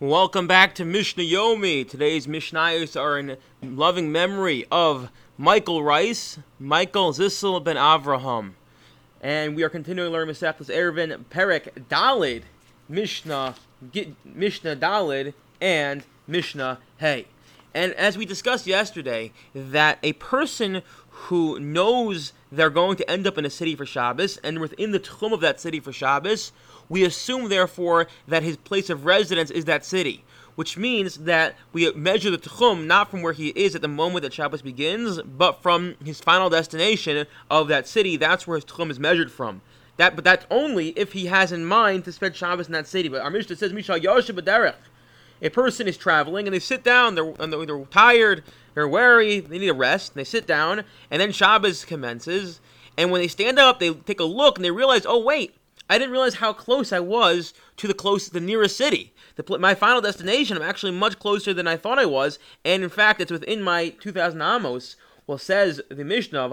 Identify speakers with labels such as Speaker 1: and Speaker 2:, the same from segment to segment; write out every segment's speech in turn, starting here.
Speaker 1: Welcome back to Mishnah Yomi. Today's Mishnayos are in loving memory of Michael Rice, Michael Zissel ben Avraham. And we are continuing learning Masechtas Eruvin, Perek Dalid, Mishnah, Mishnah Dalid, and Mishnah Hey. And as we discussed yesterday, that a person who knows they're going to end up in a city for Shabbos, and within the tchum of that city for Shabbos, we assume therefore that his place of residence is that city, which means that we measure the tchum not from where he is at the moment that Shabbos begins, but from his final destination of that city. That's where his tchum is measured from. That, but that's only if he has in mind to spend Shabbos in that city. But our Mishnah says, "Mishal Yosheb a person is traveling and they sit down, they're, they're, tired, they're weary, they need a rest, they sit down, and then Shabbos commences. And when they stand up, they take a look and they realize, oh, wait, I didn't realize how close I was to the close, the nearest city. The, my final destination, I'm actually much closer than I thought I was, and in fact, it's within my 2,000 amos. Well, says the Mishnah,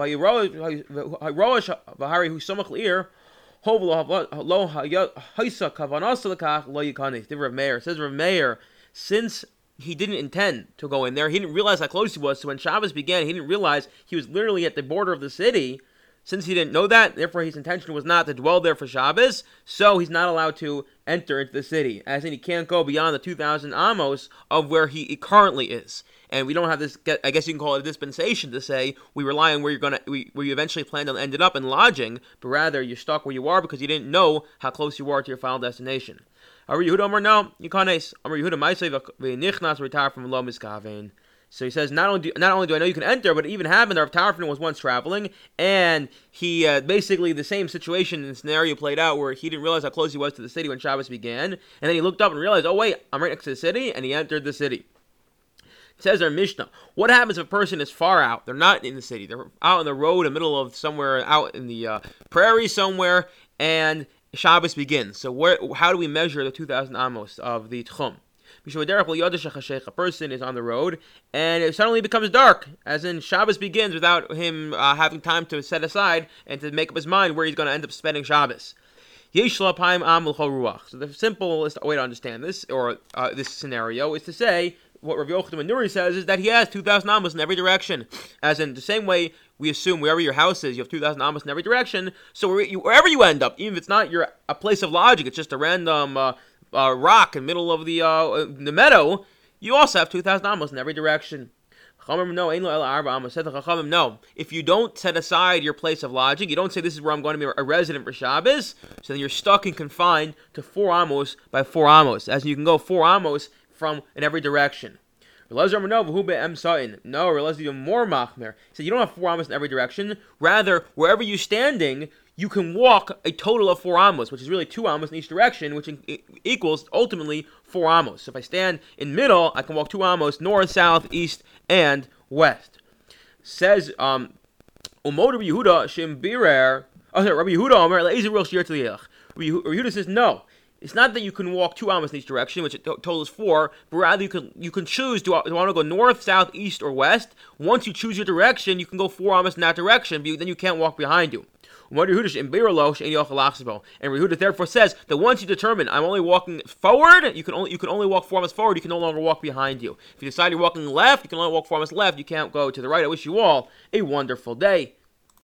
Speaker 1: says Rav Meir since he didn't intend to go in there, he didn't realize how close he was. So when Shabbos began, he didn't realize he was literally at the border of the city. Since he didn't know that, therefore his intention was not to dwell there for Shabbos, so he's not allowed to enter into the city, as in he can't go beyond the 2,000 amos of where he currently is. And we don't have this, I guess you can call it a dispensation to say we rely on where you're to, where you eventually plan to end up in lodging, but rather you're stuck where you are because you didn't know how close you are to your final destination. You retire from. So he says, not only do, not only do I know you can enter, but even happened Rav Tarfon was once traveling, and he uh, basically the same situation and scenario played out where he didn't realize how close he was to the city when Shabbos began, and then he looked up and realized, oh wait, I'm right next to the city, and he entered the city. Says our Mishnah, what happens if a person is far out? They're not in the city. They're out on the road, in the middle of somewhere out in the uh, prairie somewhere, and Shabbos begins. So where, how do we measure the 2,000 amos of the Tchum? A person is on the road and it suddenly becomes dark, as in Shabbos begins without him uh, having time to set aside and to make up his mind where he's going to end up spending Shabbos. So the simplest way to understand this, or uh, this scenario, is to say what Rav Yochanan Nuri says is that he has 2,000 amos in every direction. As in the same way we assume wherever your house is, you have 2,000 amos in every direction. So wherever you end up, even if it's not your a place of lodging, it's just a random uh, uh, rock in the middle of the uh, the meadow, you also have 2,000 amos in every direction. No. If you don't set aside your place of lodging, you don't say this is where I'm going to be a resident for Shabbos, so then you're stuck and confined to four amos by four amos. As you can go four amos from in every direction. Elazar Manov Hube M Sutton. No, Relaz even more machmer. So you don't have four amos in every direction. Rather, wherever you're standing, you can walk a total of four amos, which is really two amos in each direction, which equals ultimately four amos. So if I stand in middle, I can walk two amos north, south, east, and west. Says um, Umoder Yehuda Shimbirer. Oh, sorry, Rabbi Yehuda Omer Leizer Real Shir Rabbi Yehuda says no. It's not that you can walk two amos in each direction, which it total four, but rather you can you can choose do you want to go north, south, east, or west. Once you choose your direction, you can go four amos in that direction, but then you can't walk behind you. And Rehuda therefore says that once you determine I'm only walking forward, you can only you can only walk four amos forward. You can no longer walk behind you. If you decide you're walking left, you can only walk four amos left. You can't go to the right. I wish you all a wonderful day.